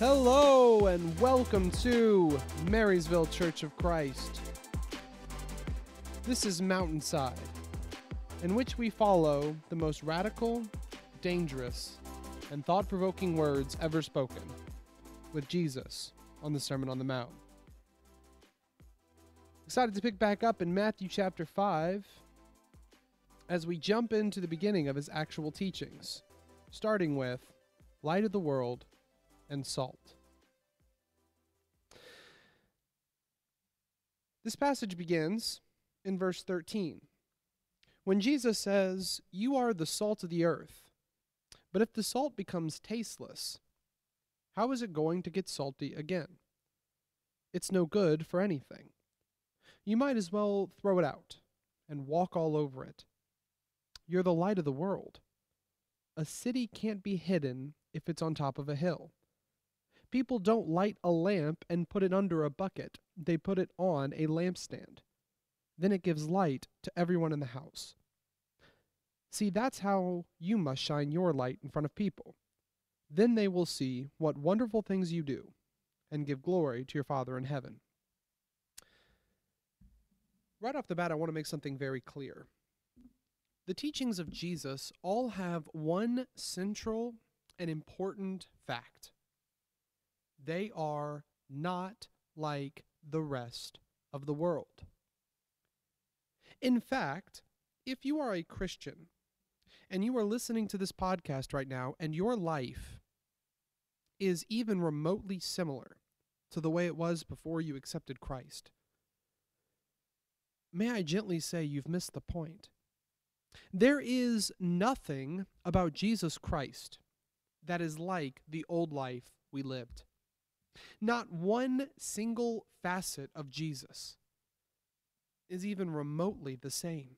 Hello and welcome to Marysville Church of Christ. This is Mountainside, in which we follow the most radical, dangerous, and thought provoking words ever spoken with Jesus on the Sermon on the Mount. Excited to pick back up in Matthew chapter 5 as we jump into the beginning of his actual teachings, starting with light of the world and salt. This passage begins in verse 13 when Jesus says, You are the salt of the earth. But if the salt becomes tasteless, how is it going to get salty again? It's no good for anything. You might as well throw it out and walk all over it. You're the light of the world. A city can't be hidden if it's on top of a hill. People don't light a lamp and put it under a bucket, they put it on a lampstand. Then it gives light to everyone in the house. See, that's how you must shine your light in front of people. Then they will see what wonderful things you do and give glory to your Father in heaven. Right off the bat, I want to make something very clear. The teachings of Jesus all have one central and important fact they are not like the rest of the world. In fact, if you are a Christian and you are listening to this podcast right now and your life is even remotely similar to the way it was before you accepted Christ, may I gently say you've missed the point. There is nothing about Jesus Christ that is like the old life we lived. Not one single facet of Jesus is even remotely the same.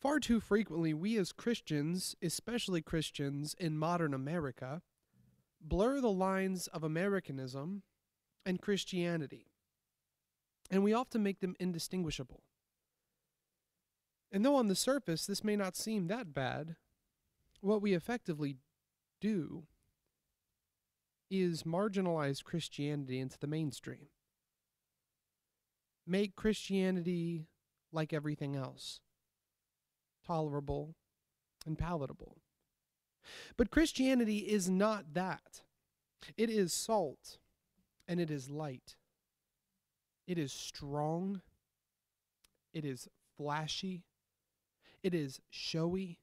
Far too frequently, we as Christians, especially Christians in modern America, blur the lines of Americanism and Christianity, and we often make them indistinguishable. And though on the surface this may not seem that bad, what we effectively do is marginalize Christianity into the mainstream. Make Christianity like everything else tolerable and palatable. But Christianity is not that. It is salt and it is light. It is strong. It is flashy. It is showy.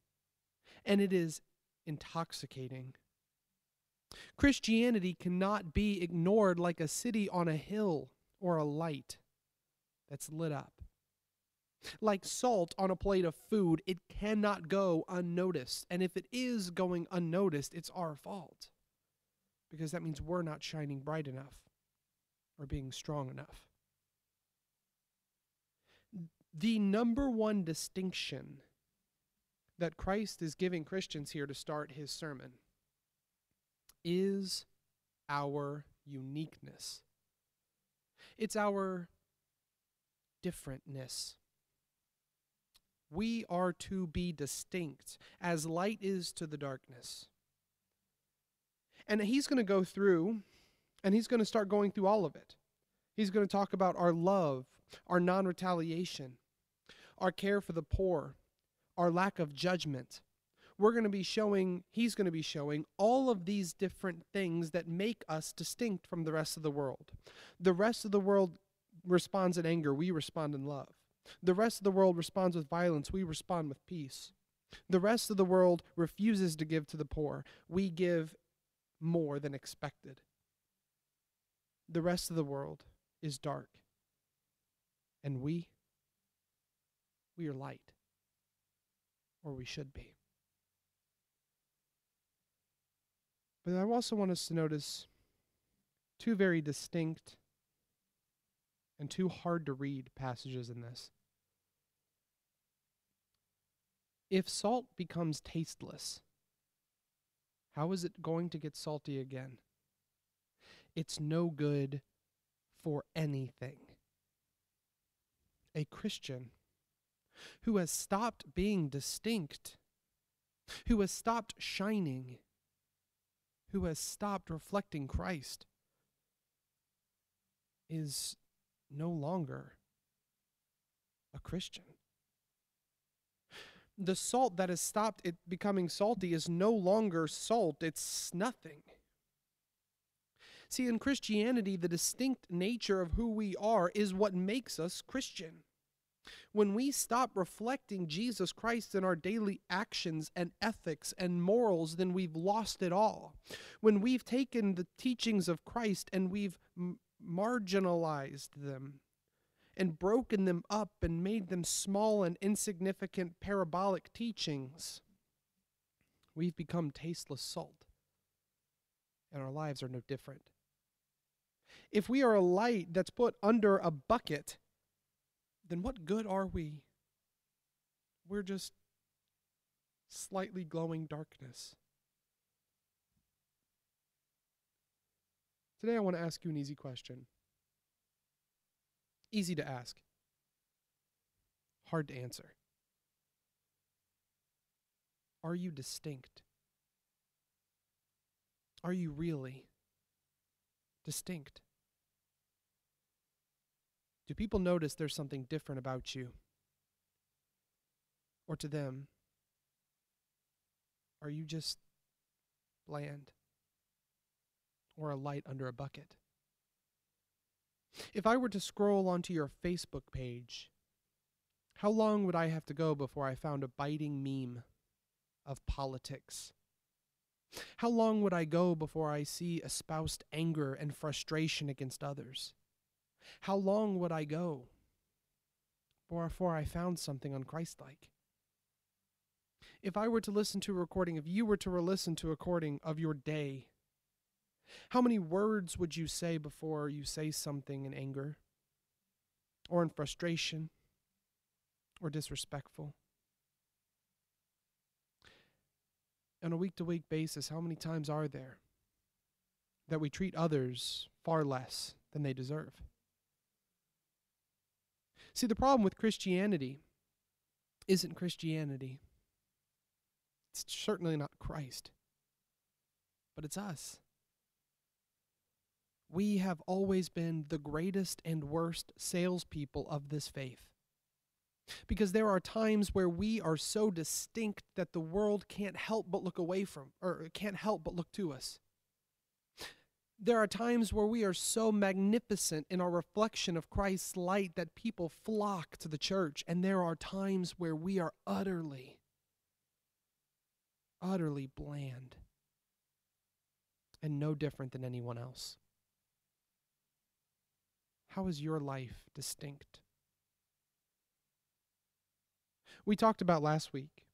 And it is intoxicating. Christianity cannot be ignored like a city on a hill or a light that's lit up. Like salt on a plate of food, it cannot go unnoticed. And if it is going unnoticed, it's our fault. Because that means we're not shining bright enough or being strong enough. The number one distinction that Christ is giving Christians here to start his sermon is our uniqueness. It's our differentness. We are to be distinct as light is to the darkness. And he's going to go through and he's going to start going through all of it. He's going to talk about our love, our non retaliation, our care for the poor, our lack of judgment, we're going to be showing, he's going to be showing all of these different things that make us distinct from the rest of the world. The rest of the world responds in anger, we respond in love. The rest of the world responds with violence, we respond with peace. The rest of the world refuses to give to the poor, we give more than expected. The rest of the world is dark, and we, we are light, or we should be. But I also want us to notice two very distinct and two hard to read passages in this. If salt becomes tasteless, how is it going to get salty again? It's no good for anything. A Christian who has stopped being distinct, who has stopped shining, who has stopped reflecting Christ is no longer a Christian. The salt that has stopped it becoming salty is no longer salt, it's nothing. See, in Christianity, the distinct nature of who we are is what makes us Christian. When we stop reflecting Jesus Christ in our daily actions and ethics and morals, then we've lost it all. When we've taken the teachings of Christ and we've m- marginalized them and broken them up and made them small and insignificant parabolic teachings, we've become tasteless salt. And our lives are no different. If we are a light that's put under a bucket, then what good are we? We're just slightly glowing darkness. Today, I want to ask you an easy question. Easy to ask, hard to answer. Are you distinct? Are you really distinct? Do people notice there's something different about you? Or to them, are you just bland or a light under a bucket? If I were to scroll onto your Facebook page, how long would I have to go before I found a biting meme of politics? How long would I go before I see espoused anger and frustration against others? How long would I go before I found something unchristlike? If I were to listen to a recording, if you were to listen to a recording of your day, how many words would you say before you say something in anger or in frustration or disrespectful? On a week to week basis, how many times are there that we treat others far less than they deserve? See, the problem with Christianity isn't Christianity. It's certainly not Christ, but it's us. We have always been the greatest and worst salespeople of this faith. Because there are times where we are so distinct that the world can't help but look away from, or can't help but look to us. There are times where we are so magnificent in our reflection of Christ's light that people flock to the church, and there are times where we are utterly, utterly bland and no different than anyone else. How is your life distinct? We talked about last week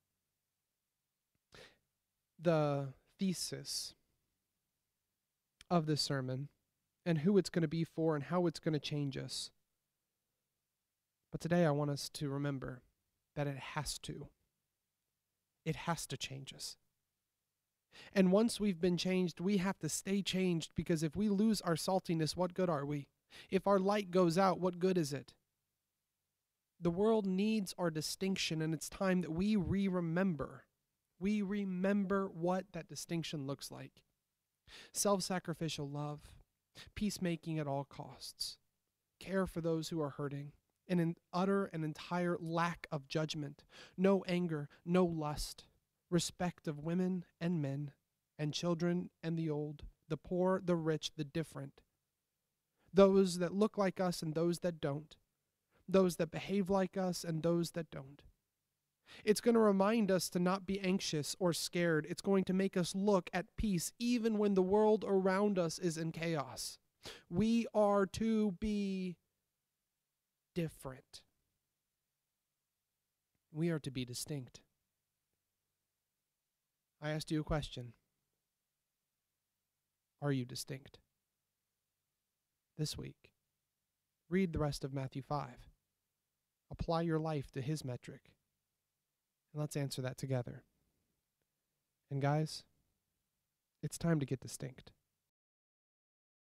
the thesis of this sermon and who it's going to be for and how it's going to change us. But today I want us to remember that it has to. It has to change us. And once we've been changed, we have to stay changed because if we lose our saltiness, what good are we? If our light goes out, what good is it? The world needs our distinction, and it's time that we re remember. We remember what that distinction looks like self sacrificial love, peacemaking at all costs, care for those who are hurting, and an utter and entire lack of judgment, no anger, no lust, respect of women and men, and children and the old, the poor, the rich, the different, those that look like us and those that don't, those that behave like us and those that don't. It's going to remind us to not be anxious or scared. It's going to make us look at peace even when the world around us is in chaos. We are to be different. We are to be distinct. I asked you a question Are you distinct? This week, read the rest of Matthew 5. Apply your life to his metric and let's answer that together. And guys, it's time to get distinct.